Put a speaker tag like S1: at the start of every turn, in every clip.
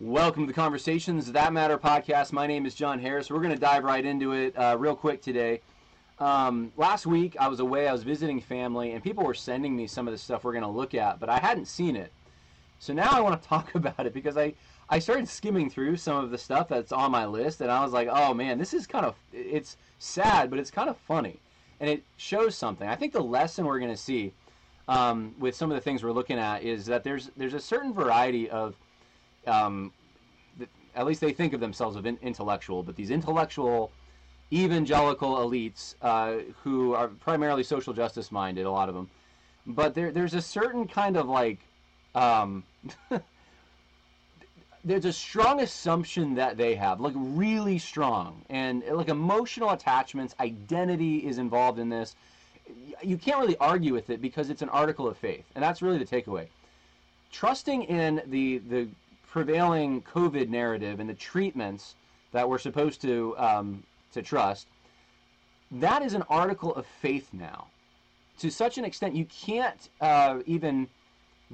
S1: Welcome to the Conversations That Matter podcast. My name is John Harris. We're going to dive right into it uh, real quick today. Um, last week, I was away, I was visiting family, and people were sending me some of the stuff we're going to look at, but I hadn't seen it. So now I want to talk about it because I, I started skimming through some of the stuff that's on my list, and I was like, oh man, this is kind of, it's sad, but it's kind of funny. And it shows something. I think the lesson we're going to see um, with some of the things we're looking at is that there's, there's a certain variety of um, at least they think of themselves as intellectual, but these intellectual evangelical elites uh, who are primarily social justice minded, a lot of them. But there, there's a certain kind of like, um, there's a strong assumption that they have, like really strong, and like emotional attachments, identity is involved in this. You can't really argue with it because it's an article of faith, and that's really the takeaway. Trusting in the the prevailing COVID narrative and the treatments that we're supposed to um, to trust, that is an article of faith now. To such an extent, you can't uh, even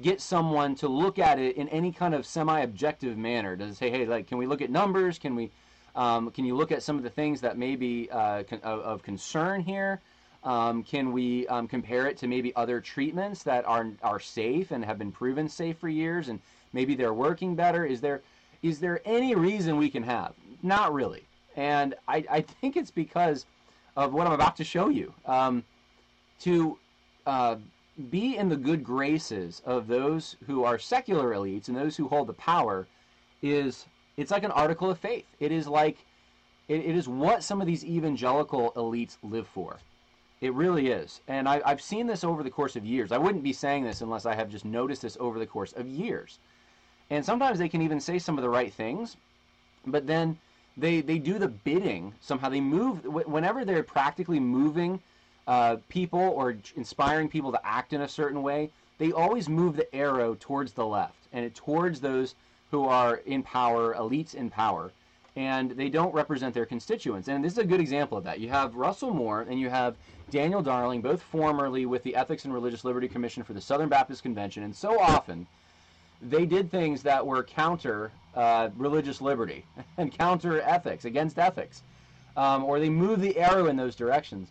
S1: get someone to look at it in any kind of semi-objective manner. Does it say, hey, like, can we look at numbers? Can we, um, can you look at some of the things that may be uh, con- of, concern here? Um, can we um, compare it to maybe other treatments that are are safe and have been proven safe for years and Maybe they're working better. Is there is there any reason we can have? Not really. And I, I think it's because of what I'm about to show you. Um, to uh, be in the good graces of those who are secular elites and those who hold the power is it's like an article of faith. It is like it, it is what some of these evangelical elites live for. It really is. And I, I've seen this over the course of years. I wouldn't be saying this unless I have just noticed this over the course of years. And sometimes they can even say some of the right things, but then they they do the bidding somehow. They move whenever they're practically moving uh, people or inspiring people to act in a certain way. They always move the arrow towards the left and towards those who are in power, elites in power, and they don't represent their constituents. And this is a good example of that. You have Russell Moore and you have Daniel Darling, both formerly with the Ethics and Religious Liberty Commission for the Southern Baptist Convention, and so often they did things that were counter uh, religious liberty and counter ethics, against ethics, um, or they moved the arrow in those directions.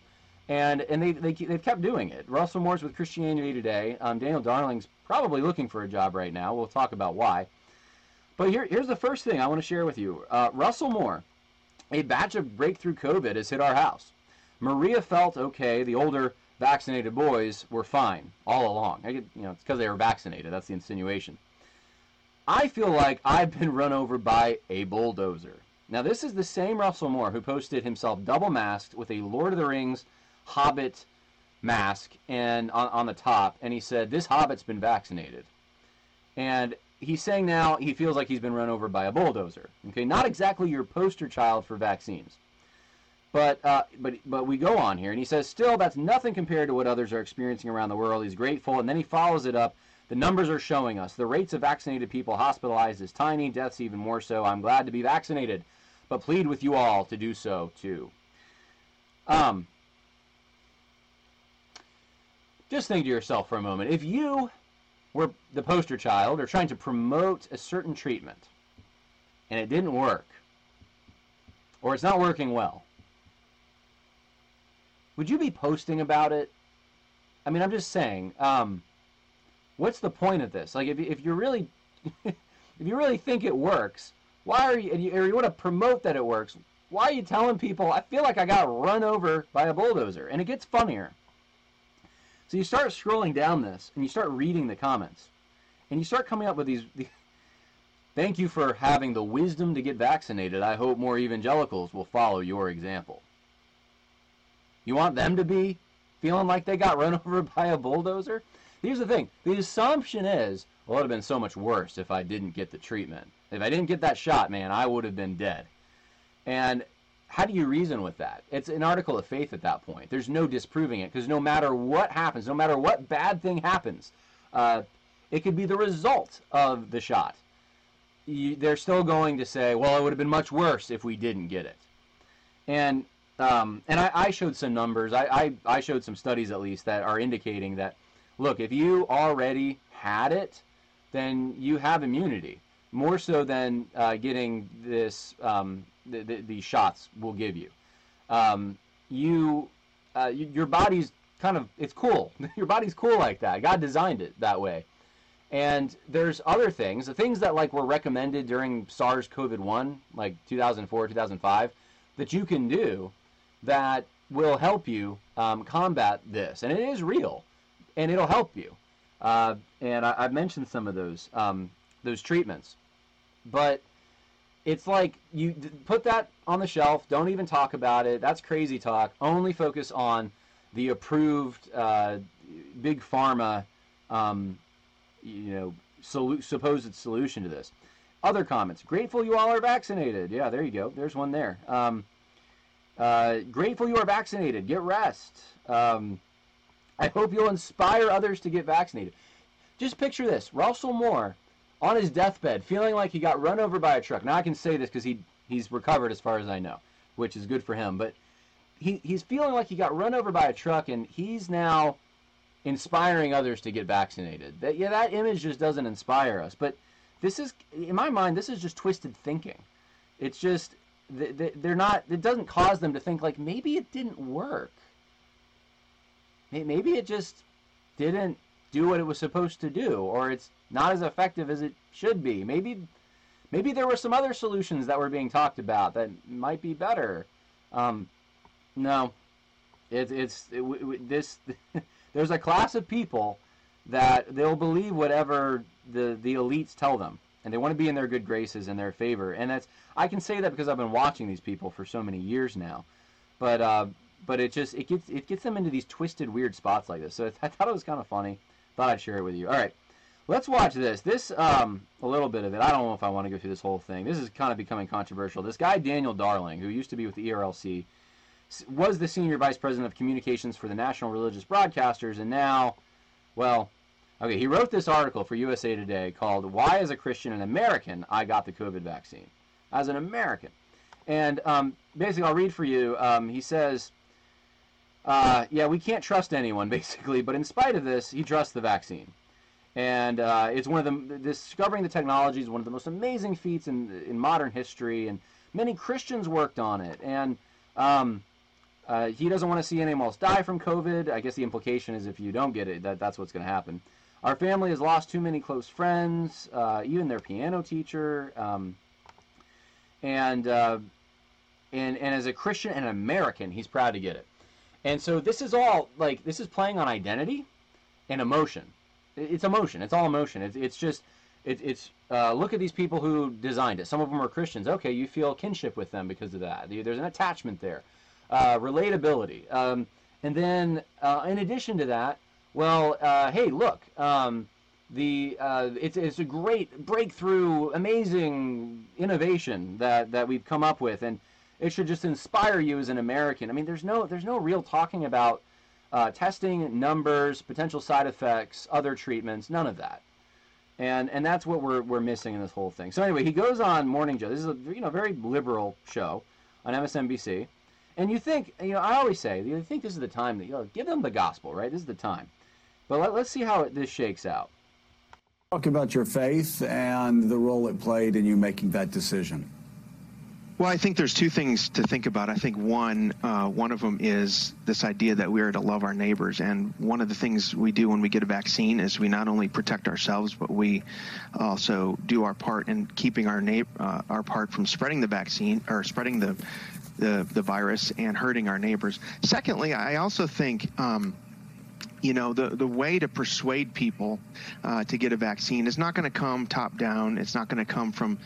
S1: And, and they, they, they've kept doing it. Russell Moore's with Christianity Today. Um, Daniel Darling's probably looking for a job right now. We'll talk about why. But here, here's the first thing I want to share with you. Uh, Russell Moore, a batch of breakthrough COVID has hit our house. Maria felt okay. The older vaccinated boys were fine all along. You know, it's because they were vaccinated. That's the insinuation. I feel like I've been run over by a bulldozer. Now, this is the same Russell Moore who posted himself double masked with a Lord of the Rings Hobbit mask and on, on the top, and he said, This Hobbit's been vaccinated. And he's saying now he feels like he's been run over by a bulldozer. Okay, not exactly your poster child for vaccines. But, uh, but, but we go on here, and he says, still, that's nothing compared to what others are experiencing around the world. He's grateful, and then he follows it up the numbers are showing us the rates of vaccinated people hospitalized is tiny, deaths even more so. I'm glad to be vaccinated, but plead with you all to do so too. Um, just think to yourself for a moment if you were the poster child or trying to promote a certain treatment and it didn't work, or it's not working well, would you be posting about it? I mean, I'm just saying. Um, what's the point of this? Like, if, if you're really, if you really think it works, why are you, and you, or you want to promote that it works, why are you telling people, I feel like I got run over by a bulldozer? And it gets funnier. So you start scrolling down this, and you start reading the comments, and you start coming up with these, these Thank you for having the wisdom to get vaccinated. I hope more evangelicals will follow your example. You want them to be feeling like they got run over by a bulldozer? Here's the thing. The assumption is, well, it would have been so much worse if I didn't get the treatment. If I didn't get that shot, man, I would have been dead. And how do you reason with that? It's an article of faith at that point. There's no disproving it because no matter what happens, no matter what bad thing happens, uh, it could be the result of the shot. You, they're still going to say, well, it would have been much worse if we didn't get it. And um, and I, I, showed some numbers. I, I, I showed some studies at least that are indicating that look, if you already had it, then you have immunity. more so than uh, getting this um, the, the, these shots will give you. Um, you, uh, you, your body's kind of it's cool. your body's cool like that. God designed it that way. And there's other things, the things that like were recommended during SARS-CoV-1, like 2004, 2005, that you can do that will help you um, combat this, and it is real, and it'll help you. Uh, and I, have mentioned some of those um, those treatments, but it's like you put that on the shelf. Don't even talk about it. That's crazy talk. Only focus on the approved uh, big pharma, um, you know, solu- supposed solution to this. Other comments. Grateful you all are vaccinated. Yeah, there you go. There's one there. Um, uh, grateful you are vaccinated. Get rest. Um, I hope you'll inspire others to get vaccinated. Just picture this: Russell Moore on his deathbed, feeling like he got run over by a truck. Now I can say this because he he's recovered as far as I know, which is good for him. But he he's feeling like he got run over by a truck, and he's now inspiring others to get vaccinated. That yeah, that image just doesn't inspire us. But this is, in my mind, this is just twisted thinking. It's just they're not. It doesn't cause them to think like maybe it didn't work. Maybe it just didn't do what it was supposed to do, or it's not as effective as it should be. Maybe maybe there were some other solutions that were being talked about that might be better. Um, no, it, it's it, this. there's a class of people that they'll believe whatever the the elites tell them, and they want to be in their good graces and their favor. And that's I can say that because I've been watching these people for so many years now. But uh, but it just it gets it gets them into these twisted, weird spots like this. So I thought it was kind of funny. Thought I'd share it with you. All right. Let's watch this. This, um, a little bit of it. I don't know if I want to go through this whole thing. This is kind of becoming controversial. This guy, Daniel Darling, who used to be with the ERLC, was the senior vice president of communications for the National Religious Broadcasters, and now, well, okay, he wrote this article for USA Today called Why, as a Christian and American, I Got the COVID Vaccine. As an American. And um, basically, I'll read for you. Um, he says, uh, yeah, we can't trust anyone, basically, but in spite of this, he trusts the vaccine and uh, it's one of the discovering the technology is one of the most amazing feats in in modern history, and many Christians worked on it. And um, uh, he doesn't want to see anyone else die from COVID. I guess the implication is if you don't get it, that that's what's going to happen. Our family has lost too many close friends, uh, even their piano teacher, um, and uh, and and as a Christian and an American, he's proud to get it. And so this is all like this is playing on identity and emotion it's emotion. It's all emotion. It's, it's just it, it's uh, look at these people who designed it. Some of them are Christians. Okay, you feel kinship with them because of that. There's an attachment there, uh, relatability, um, and then uh, in addition to that, well, uh, hey, look, um, the uh, it's it's a great breakthrough, amazing innovation that that we've come up with, and it should just inspire you as an American. I mean, there's no there's no real talking about uh, testing, numbers, potential side effects, other treatments, none of that. And and that's what we're, we're missing in this whole thing. So anyway, he goes on Morning Joe. This is a you know very liberal show on MSNBC. And you think, you know, I always say, you think this is the time that, you know, give them the gospel, right? This is the time. But let, us see how it, this shakes out.
S2: Talk about your faith and the role it played in you making that decision.
S3: Well, I think there's two things to think about. I think one, uh, one of them is this idea that we are to love our neighbors, and one of the things we do when we get a vaccine is we not only protect ourselves, but we also do our part in keeping our na- uh, our part from spreading the vaccine or spreading the the, the virus and hurting our neighbors. Secondly, I also think. Um, you know, the, the way to persuade people uh, to get a vaccine is not going to come top down. It's not going to come from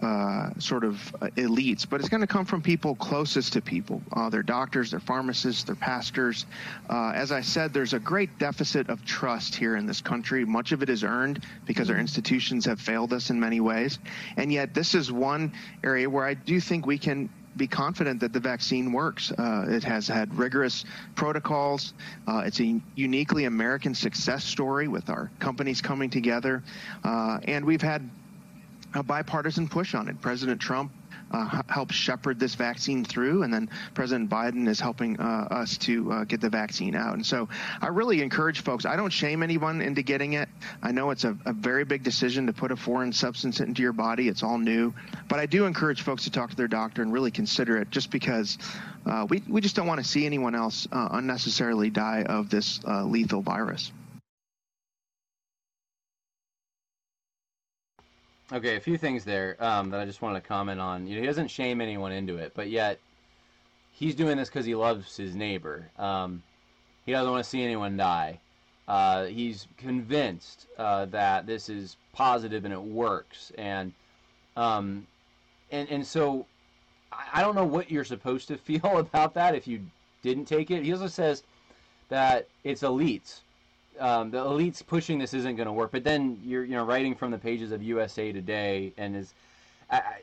S3: uh, sort of uh, elites, but it's going to come from people closest to people, uh, their doctors, their pharmacists, their pastors. Uh, as I said, there's a great deficit of trust here in this country. Much of it is earned because our institutions have failed us in many ways. And yet, this is one area where I do think we can be confident that the vaccine works. Uh, it has had rigorous protocols. Uh, it's a uniquely American success story with our companies coming together. Uh, and we've had a bipartisan push on it. President Trump uh, help shepherd this vaccine through, and then President Biden is helping uh, us to uh, get the vaccine out. And so I really encourage folks. I don't shame anyone into getting it. I know it's a, a very big decision to put a foreign substance into your body. It's all new, but I do encourage folks to talk to their doctor and really consider it, just because uh, we we just don't want to see anyone else uh, unnecessarily die of this uh, lethal virus.
S1: Okay, a few things there um, that I just wanted to comment on. You know, he doesn't shame anyone into it, but yet he's doing this because he loves his neighbor. Um, he doesn't want to see anyone die. Uh, he's convinced uh, that this is positive and it works, and um, and and so I don't know what you're supposed to feel about that if you didn't take it. He also says that it's elites um, the elites pushing this isn't going to work. But then you're you know writing from the pages of USA Today, and is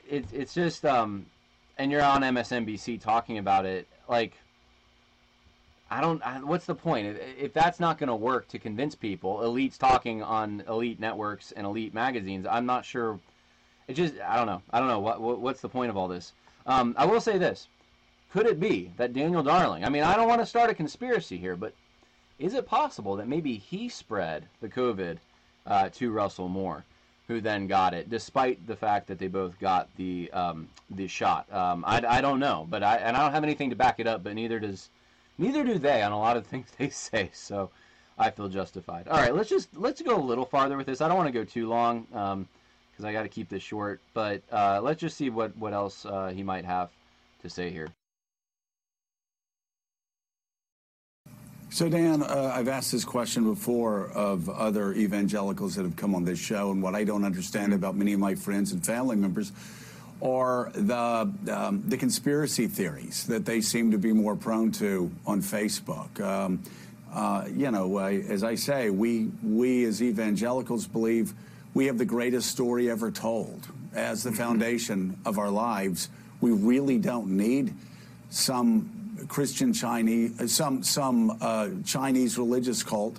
S1: it's it's just um, and you're on MSNBC talking about it like. I don't. I, what's the point? If, if that's not going to work to convince people, elites talking on elite networks and elite magazines, I'm not sure. It just. I don't know. I don't know. What, what What's the point of all this? Um, I will say this: Could it be that Daniel Darling? I mean, I don't want to start a conspiracy here, but is it possible that maybe he spread the COVID uh, to Russell Moore, who then got it, despite the fact that they both got the um, the shot? Um, I, I don't know, but I and I don't have anything to back it up, but neither does neither do they on a lot of things they say. So I feel justified. All right, let's just let's go a little farther with this. I don't want to go too long because um, I got to keep this short, but uh, let's just see what what else uh, he might have to say here.
S2: So, Dan, uh, I've asked this question before of other evangelicals that have come on this show, and what I don't understand about many of my friends and family members are the um, the conspiracy theories that they seem to be more prone to on Facebook. Um, uh, you know, uh, as I say, we we as evangelicals believe we have the greatest story ever told as the mm-hmm. foundation of our lives. We really don't need some Christian Chinese, uh, some some uh, Chinese religious cult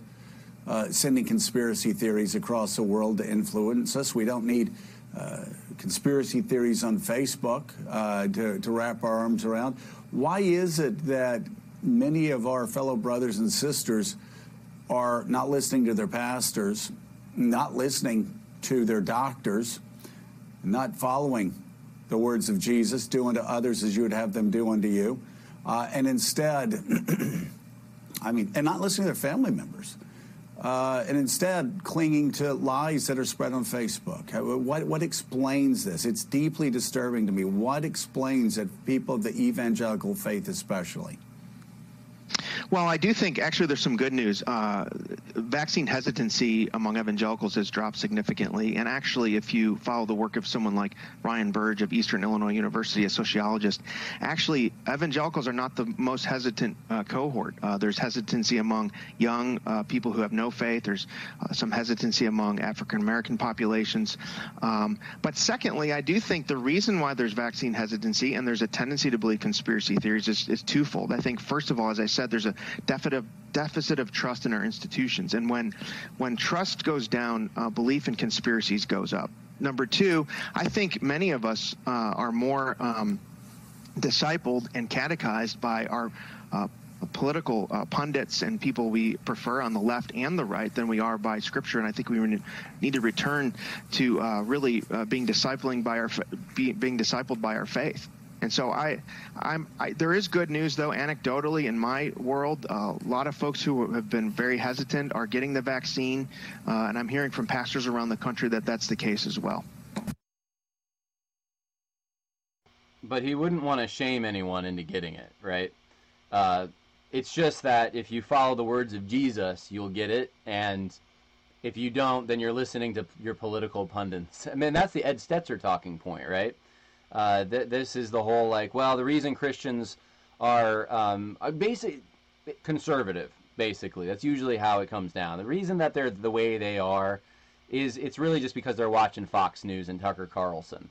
S2: uh, sending conspiracy theories across the world to influence us. We don't need uh, conspiracy theories on Facebook uh, to, to wrap our arms around. Why is it that many of our fellow brothers and sisters are not listening to their pastors, not listening to their doctors, not following the words of Jesus, doing to others as you would have them do unto you? Uh, and instead, I mean, and not listening to their family members. Uh, and instead clinging to lies that are spread on Facebook. What, what explains this? It's deeply disturbing to me. What explains that people of the evangelical faith, especially,
S3: well, I do think actually there's some good news. Uh, vaccine hesitancy among evangelicals has dropped significantly. And actually, if you follow the work of someone like Ryan Burge of Eastern Illinois University, a sociologist, actually, evangelicals are not the most hesitant uh, cohort. Uh, there's hesitancy among young uh, people who have no faith, there's uh, some hesitancy among African American populations. Um, but secondly, I do think the reason why there's vaccine hesitancy and there's a tendency to believe conspiracy theories is, is twofold. I think, first of all, as I said, there's a deficit of, deficit of trust in our institutions. And when, when trust goes down, uh, belief in conspiracies goes up. Number two, I think many of us uh, are more um, discipled and catechized by our uh, political uh, pundits and people we prefer on the left and the right than we are by scripture and i think we need to return to uh, really uh, being discipling by our be, being discipled by our faith and so I, I'm, I, there is good news though. Anecdotally, in my world, uh, a lot of folks who have been very hesitant are getting the vaccine, uh, and I'm hearing from pastors around the country that that's the case as well.
S1: But he wouldn't want to shame anyone into getting it, right? Uh, it's just that if you follow the words of Jesus, you'll get it, and if you don't, then you're listening to your political pundits. I mean, that's the Ed Stetzer talking point, right? Uh, th- this is the whole like, well, the reason Christians are um, basic conservative, basically. That's usually how it comes down. The reason that they're the way they are is it's really just because they're watching Fox News and Tucker Carlson,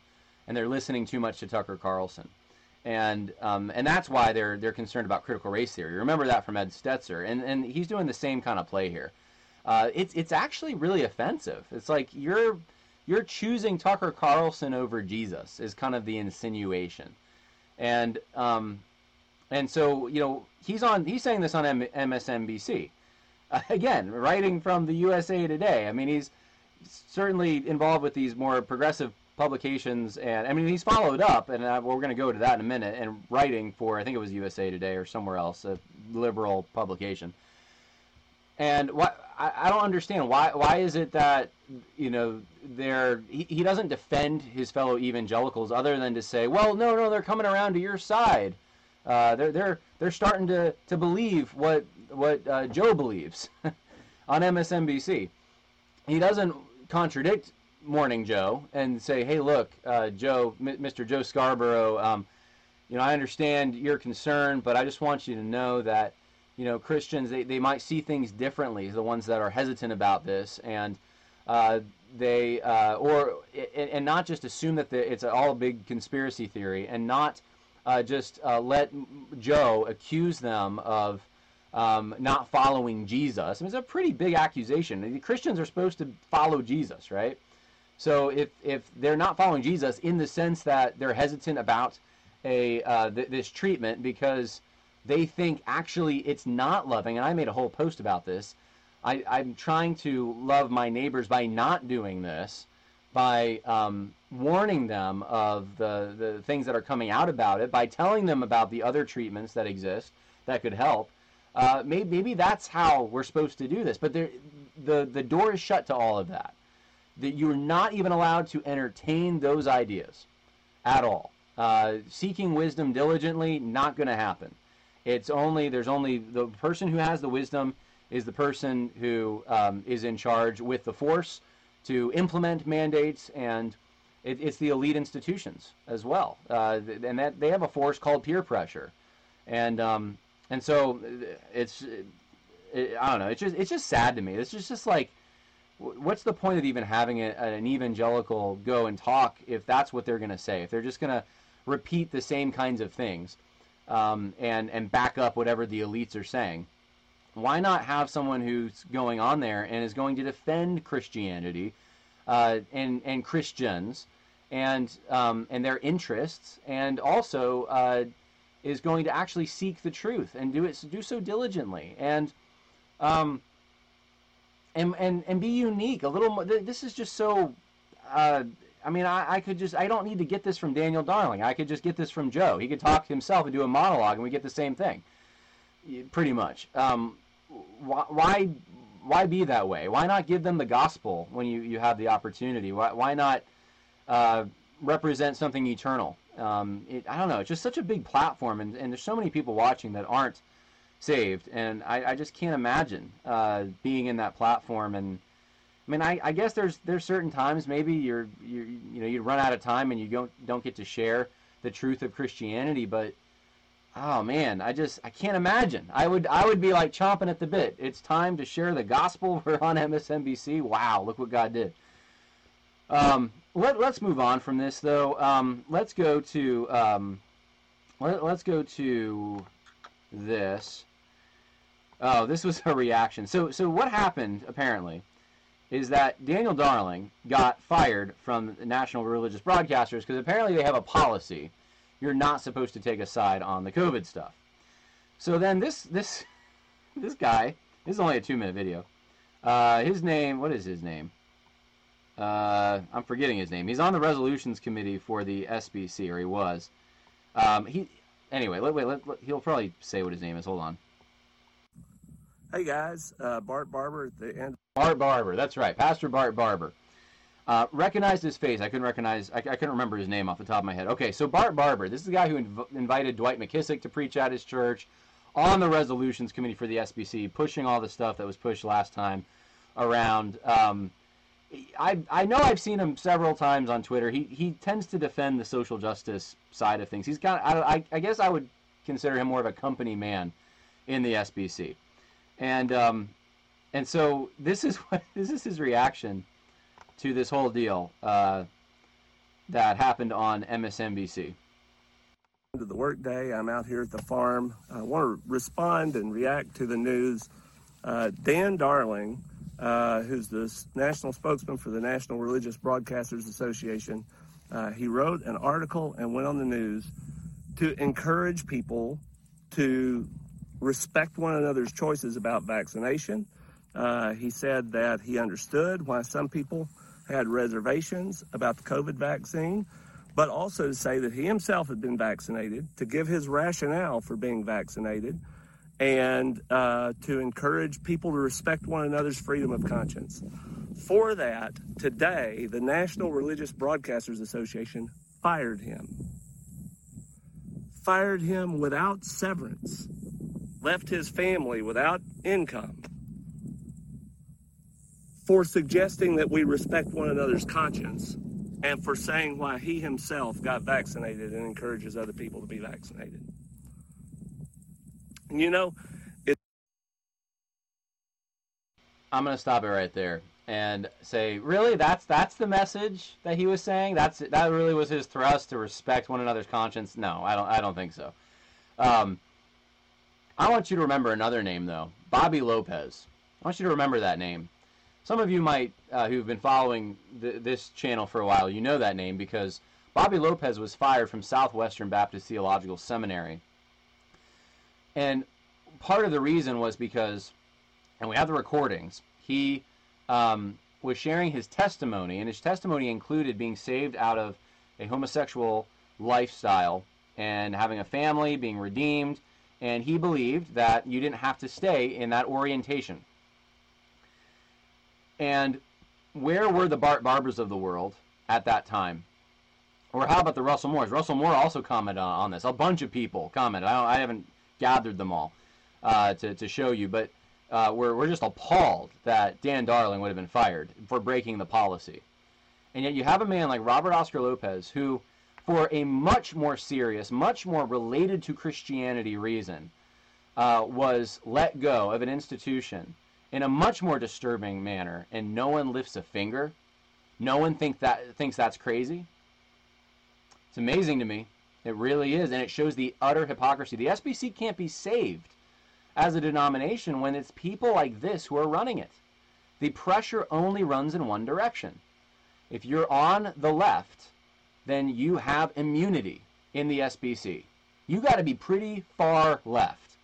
S1: and they're listening too much to Tucker Carlson, and um, and that's why they're they're concerned about critical race theory. Remember that from Ed Stetzer, and and he's doing the same kind of play here. Uh, it's it's actually really offensive. It's like you're you're choosing Tucker Carlson over Jesus is kind of the insinuation, and um, and so you know he's on he's saying this on M- MSNBC, uh, again writing from the USA Today. I mean he's certainly involved with these more progressive publications, and I mean he's followed up, and uh, we're going to go to that in a minute. And writing for I think it was USA Today or somewhere else, a liberal publication. And what I, I don't understand why why is it that you know they're he, he doesn't defend his fellow evangelicals other than to say, well, no, no, they're coming around to your side. Uh, they're they're they're starting to, to believe what what uh, Joe believes on MSNBC. He doesn't contradict Morning Joe and say, "Hey, look, uh, Joe, M- Mr. Joe Scarborough, um, you know, I understand your concern, but I just want you to know that, you know, Christians they, they might see things differently. The ones that are hesitant about this, and uh, they uh, or and not just assume that the, it's all a big conspiracy theory, and not uh, just uh, let Joe accuse them of." Um, not following Jesus. I mean, it's a pretty big accusation. The Christians are supposed to follow Jesus, right? So if if they're not following Jesus in the sense that they're hesitant about a uh, th- this treatment because they think actually it's not loving, and I made a whole post about this. I, I'm trying to love my neighbors by not doing this, by um, warning them of the, the things that are coming out about it, by telling them about the other treatments that exist that could help. Uh, maybe, maybe that's how we're supposed to do this, but there, the the door is shut to all of that that you're not even allowed to entertain those ideas at all. Uh, seeking wisdom diligently, not going to happen. It's only there's only the person who has the wisdom is the person who um, is in charge with the force to implement mandates, and it, it's the elite institutions as well. Uh, and that they have a force called peer pressure, and um, and so it's it, I don't know. It's just it's just sad to me. It's just just like what's the point of even having a, an evangelical go and talk if that's what they're going to say? If they're just going to repeat the same kinds of things um, and and back up whatever the elites are saying, why not have someone who's going on there and is going to defend Christianity uh, and and Christians and um, and their interests and also uh, is going to actually seek the truth and do it do so diligently and um, and and and be unique a little more. This is just so. Uh, I mean, I, I could just I don't need to get this from Daniel Darling. I could just get this from Joe. He could talk himself and do a monologue, and we get the same thing, pretty much. Um, why why be that way? Why not give them the gospel when you, you have the opportunity? Why why not uh, represent something eternal? Um, it, I don't know. It's just such a big platform, and, and there's so many people watching that aren't saved, and I, I just can't imagine uh, being in that platform. And I mean, I, I guess there's there's certain times maybe you're you you know you run out of time and you don't don't get to share the truth of Christianity, but oh man, I just I can't imagine. I would I would be like chomping at the bit. It's time to share the gospel. We're on MSNBC. Wow, look what God did. Um, let, let's move on from this though. Um, let's go to um, let, let's go to this. Oh, this was a reaction. So, so what happened apparently is that Daniel Darling got fired from the National Religious Broadcasters because apparently they have a policy you're not supposed to take a side on the COVID stuff. So then this this this guy this is only a two minute video. Uh, his name what is his name? Uh, I'm forgetting his name. He's on the resolutions committee for the SBC, or he was. Um, he anyway. Let, wait, let, let, he'll probably say what his name is. Hold on.
S4: Hey guys, uh, Bart Barber at the end.
S1: Bart Barber, that's right, Pastor Bart Barber. Uh, recognized his face. I couldn't recognize. I, I, couldn't remember his name off the top of my head. Okay, so Bart Barber. This is the guy who inv- invited Dwight McKissic to preach at his church, on the resolutions committee for the SBC, pushing all the stuff that was pushed last time around. Um, I I know I've seen him several times on Twitter. He he tends to defend the social justice side of things. He's got. I I guess I would consider him more of a company man in the SBC and um, and so this is what this is his reaction to this whole deal uh, that happened on MSNBC.
S4: To the workday, I'm out here at the farm. I want to respond and react to the news. Uh, Dan Darling uh, who's the national spokesman for the National Religious Broadcasters Association, uh, he wrote an article and went on the news to encourage people to respect one another's choices about vaccination. Uh, he said that he understood why some people had reservations about the COVID vaccine, but also to say that he himself had been vaccinated, to give his rationale for being vaccinated, and uh, to encourage people to respect one another's freedom of conscience. For that, today, the National Religious Broadcasters Association fired him. Fired him without severance, left his family without income for suggesting that we respect one another's conscience and for saying why he himself got vaccinated and encourages other people to be vaccinated. And you know, it-
S1: I'm going to stop it right there and say, really, that's that's the message that he was saying. That's that really was his thrust to respect one another's conscience. No, I don't. I don't think so. Um, I want you to remember another name though, Bobby Lopez. I want you to remember that name. Some of you might, uh, who've been following th- this channel for a while, you know that name because Bobby Lopez was fired from Southwestern Baptist Theological Seminary. And part of the reason was because, and we have the recordings, he um, was sharing his testimony, and his testimony included being saved out of a homosexual lifestyle and having a family, being redeemed, and he believed that you didn't have to stay in that orientation. And where were the Bart Barbers of the world at that time? Or how about the Russell Moores? Russell Moore also commented on, this. A bunch of people commented. I, I haven't gathered them all uh, to, to show you, but uh, we're, we're just appalled that Dan Darling would have been fired for breaking the policy. And yet you have a man like Robert Oscar Lopez who, for a much more serious, much more related to Christianity reason, uh, was let go of an institution in a much more disturbing manner, and no one lifts a finger. No one think that thinks that's crazy. It's amazing to me. It really is, and it shows the utter hypocrisy. The SBC can't be saved as a denomination when it's people like this who are running it. The pressure only runs in one direction. If you're on the left, then you have immunity in the SBC. You got to be pretty far left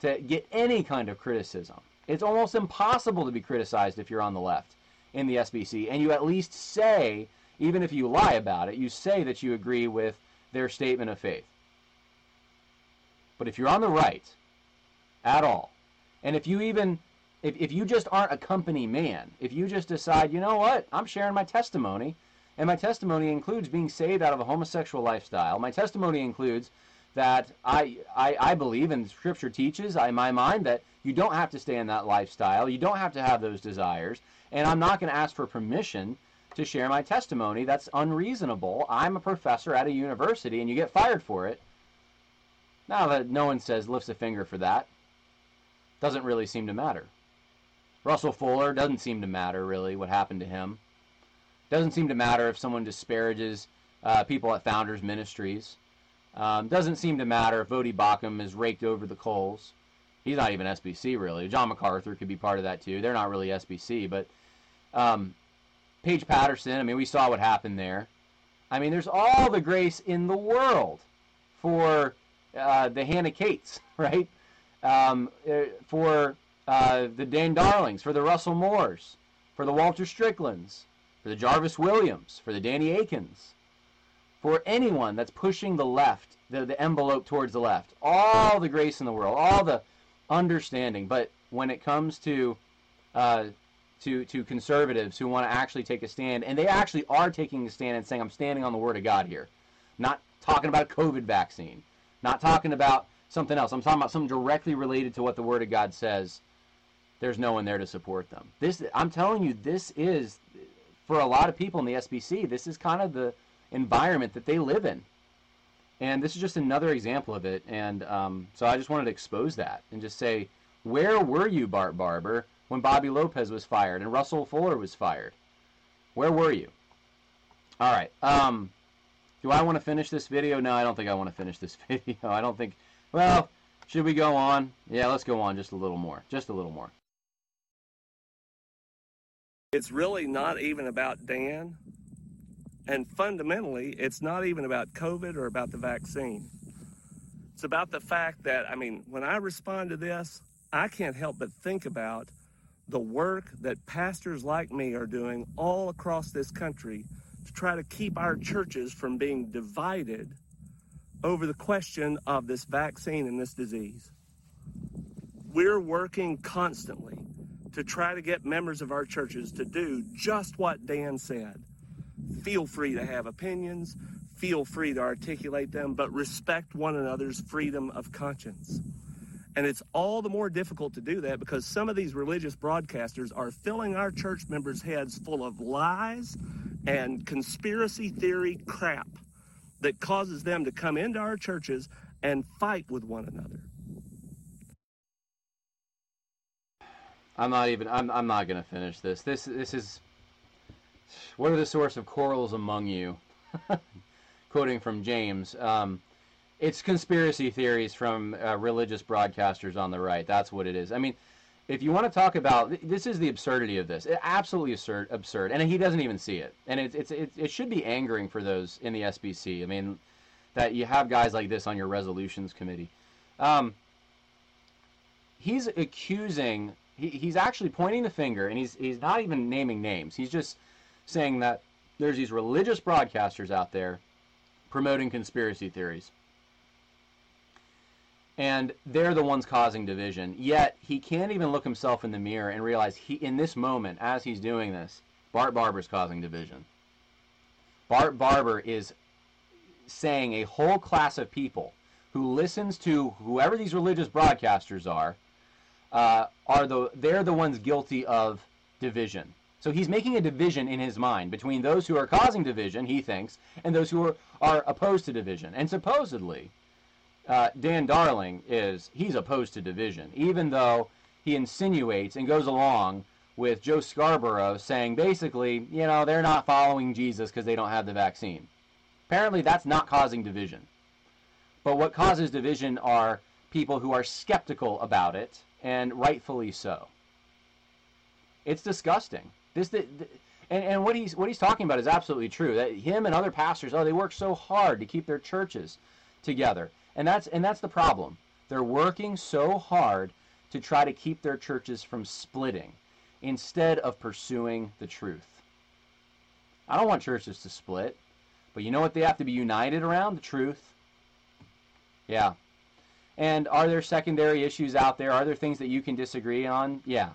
S1: to get any kind of criticism. It's almost impossible to be criticized if you're on the left in the SBC, and you at least say, even if you lie about it, you say that you agree with their statement of faith. But if you're on the right at all, and if you even if, if you just aren't a company man, if you just decide, you know what, I'm sharing my testimony, and my testimony includes being saved out of a homosexual lifestyle, my testimony includes that I, I, I believe and Scripture teaches, in my mind, that you don't have to stay in that lifestyle, you don't have to have those desires, and I'm not going to ask for permission to share my testimony. That's unreasonable. I'm a professor at a university, and you get fired for it. Now that no one says lifts a finger for that, doesn't really seem to matter. Russell Fuller doesn't seem to matter really what happened to him. Doesn't seem to matter if someone disparages uh, people at Founders Ministries. Um, doesn't seem to matter if Voddie Baucham is raked over the coals. He's not even SBC really. John MacArthur could be part of that too. They're not really SBC, but um, Paige Patterson. I mean, we saw what happened there. I mean, there's all the grace in the world for uh, the Hannah Cates, right? Um, uh, for uh, the Dan Darlings, for the Russell Moores, for the Walter Stricklands, for the Jarvis Williams, for the Danny Akins, for anyone that's pushing the left, the, the envelope towards the left. All the grace in the world, all the understanding. But when it comes to uh, to to conservatives who want to actually take a stand, and they actually are taking a stand and saying, "I'm standing on the word of God here," not talking about a COVID vaccine, not talking about something else. I'm talking about something directly related to what the word of God says. There's no one there to support them. This, I'm telling you, this is for a lot of people in the SBC. This is kind of the environment that they live in. And this is just another example of it. And um, so I just wanted to expose that and just say, where were you, Bart Barber, when Bobby Lopez was fired and Russell Fuller was fired? Where were you? All right. Um, do I want to finish this video? No, I don't think I want to finish this video. I don't think. Well, should we go on? Yeah, let's go on just a little more. Just a little more.
S4: It's really not even about Dan. And fundamentally, it's not even about COVID or about the vaccine. It's about the fact that, I mean, when I respond to this, I can't help but think about the work that pastors like me are doing all across this country to try to keep our churches from being divided over the question of this vaccine and this disease. We're working constantly to try to get members of our churches to do just what Dan said. Feel free to have opinions, feel free to articulate them, but respect one another's freedom of conscience. And it's all the more difficult to do that because some of these religious broadcasters are filling our church members' heads full of lies and conspiracy theory crap that causes them to come into our churches and fight with one another.
S1: I'm not even. I'm. I'm not gonna finish this. This. This is. What are the source of quarrels among you? Quoting from James. Um, it's conspiracy theories from uh, religious broadcasters on the right. That's what it is. I mean, if you want to talk about this, is the absurdity of this. It, absolutely absurd, absurd, and he doesn't even see it. And it's it's it, it should be angering for those in the SBC. I mean, that you have guys like this on your resolutions committee. Um, he's accusing he, he's actually pointing the finger and he's he's not even naming names. He's just saying that there's these religious broadcasters out there promoting conspiracy theories. And they're the ones causing division. Yet he can't even look himself in the mirror and realize he in this moment, as he's doing this, Bart Barber's causing division. Bart Barber is saying a whole class of people who listens to whoever these religious broadcasters are uh, are the they're the ones guilty of division. So he's making a division in his mind between those who are causing division, he thinks, and those who are, are opposed to division. And supposedly, uh, Dan Darling is he's opposed to division, even though he insinuates and goes along with Joe Scarborough saying basically, you know, they're not following Jesus because they don't have the vaccine. Apparently, that's not causing division. But what causes division are people who are skeptical about it and rightfully so. It's disgusting. This, the, the, and, and what he's what he's talking about is absolutely true. That him and other pastors, oh, they work so hard to keep their churches together, and that's and that's the problem. They're working so hard to try to keep their churches from splitting, instead of pursuing the truth. I don't want churches to split, but you know what they have to be united around? The truth. Yeah, and are there secondary issues out there? Are there things that you can disagree on? Yeah.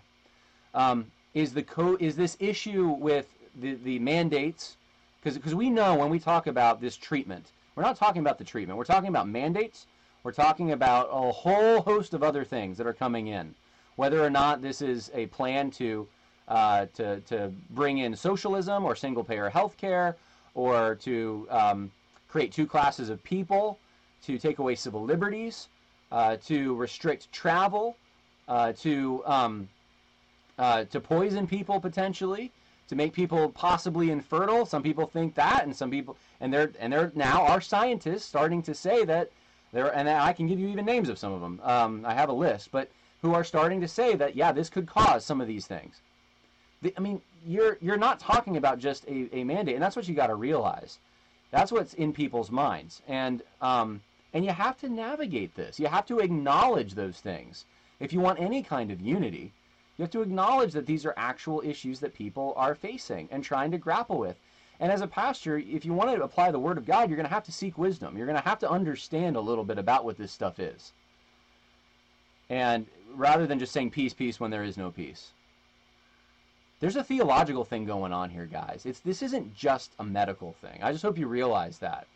S1: Um, is the co- is this issue with the, the mandates? Because we know when we talk about this treatment, we're not talking about the treatment. We're talking about mandates. We're talking about a whole host of other things that are coming in. Whether or not this is a plan to uh, to to bring in socialism or single payer health care, or to um, create two classes of people, to take away civil liberties, uh, to restrict travel, uh, to um, uh, to poison people potentially, to make people possibly infertile. Some people think that, and some people, and they're and they're now our scientists starting to say that there, and I can give you even names of some of them. Um, I have a list, but who are starting to say that yeah, this could cause some of these things. The, I mean, you're you're not talking about just a, a mandate, and that's what you got to realize. That's what's in people's minds, and um, and you have to navigate this. You have to acknowledge those things. If you want any kind of unity, you have to acknowledge that these are actual issues that people are facing and trying to grapple with. And as a pastor, if you want to apply the Word of God, you're going to have to seek wisdom. You're going to have to understand a little bit about what this stuff is. And rather than just saying peace, peace when there is no peace. There's a theological thing going on here, guys. It's this isn't just a medical thing. I just hope you realize that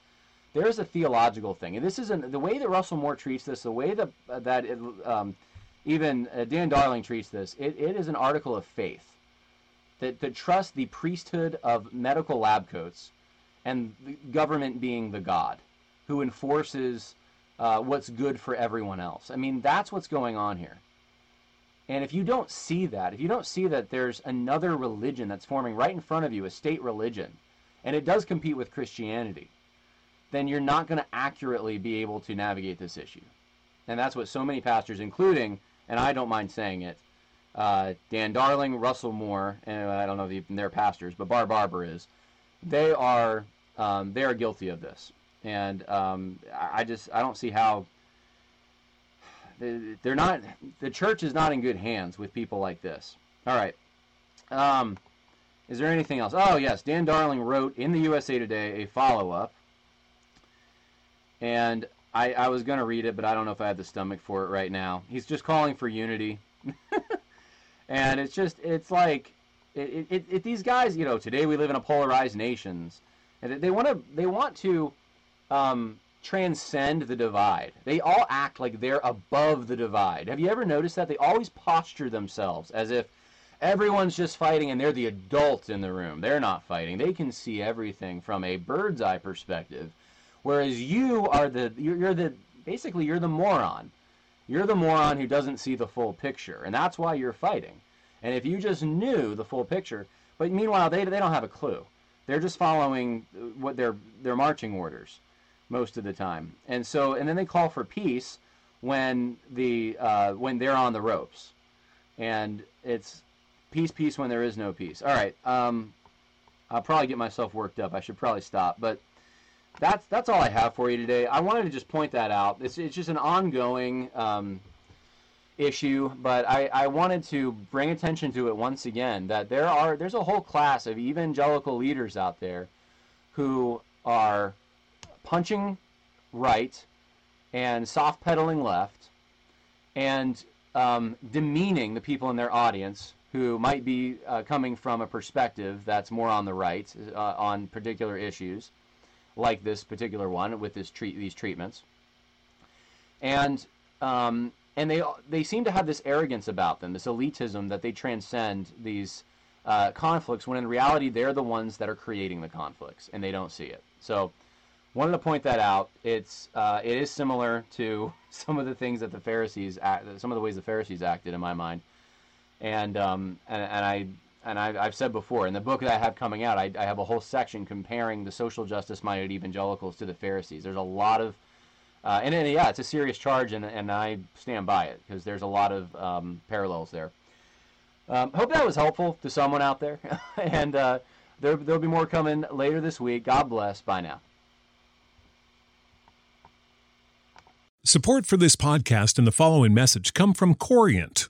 S1: there's a theological thing, and this isn't the way that Russell Moore treats this. The way that uh, that it, um, even uh, Dan Darling treats this. It, it is an article of faith that that trusts the priesthood of medical lab coats and the government being the God who enforces uh, what's good for everyone else. I mean, that's what's going on here. And if you don't see that, if you don't see that there's another religion that's forming right in front of you, a state religion, and it does compete with Christianity, then you're not going to accurately be able to navigate this issue. And that's what so many pastors, including, and I don't mind saying it, uh, Dan Darling, Russell Moore, and I don't know if they're pastors, but Bart Barber is. They are um, they are guilty of this, and um, I just I don't see how they're not. The church is not in good hands with people like this. All right. Um, is there anything else? Oh yes, Dan Darling wrote in the USA Today a follow up, and I, I was going to read it, but I don't know if I have the stomach for it right now. He's just calling for unity. and it's just, it's like, it, it, it, these guys, you know, today we live in a polarized nations. And they want to, they want to um, transcend the divide. They all act like they're above the divide. Have you ever noticed that? They always posture themselves as if everyone's just fighting and they're the adult in the room. They're not fighting. They can see everything from a bird's eye perspective Whereas you are the you're, you're the basically you're the moron. You're the moron who doesn't see the full picture, and that's why you're fighting. And if you just knew the full picture, but meanwhile they they don't have a clue. They're just following what their their marching orders most of the time. And so and then they call for peace when the uh, when they're on the ropes, and it's peace peace when there is no peace. All right, um, I'll probably get myself worked up. I should probably stop, but that's that's all I have for you today. I wanted to just point that out. It's, it's just an ongoing um, issue, but I, I wanted to bring attention to it once again that there are there's a whole class of evangelical leaders out there who are punching right and soft pedaling left and um, demeaning the people in their audience who might be uh, coming from a perspective that's more on the right uh, on particular issues like this particular one with this treat these treatments, and um, and they they seem to have this arrogance about them, this elitism that they transcend these uh, conflicts when in reality they're the ones that are creating the conflicts and they don't see it. So wanted to point that out. It's uh, it is similar to some of the things that the Pharisees act, some of the ways the Pharisees acted in my mind, and um, and, and I and I've, I've, said before in the book that I have coming out, I, I have a whole section comparing the social justice minded evangelicals to the Pharisees. There's a lot of, uh, and, and, yeah, it's a serious charge, and, and I stand by it because there's a lot of um, parallels there. Um, hope that was helpful to someone out there, and uh, there, there'll be more coming later this week. God bless. Bye now.
S5: Support for this podcast and the following message come from Corient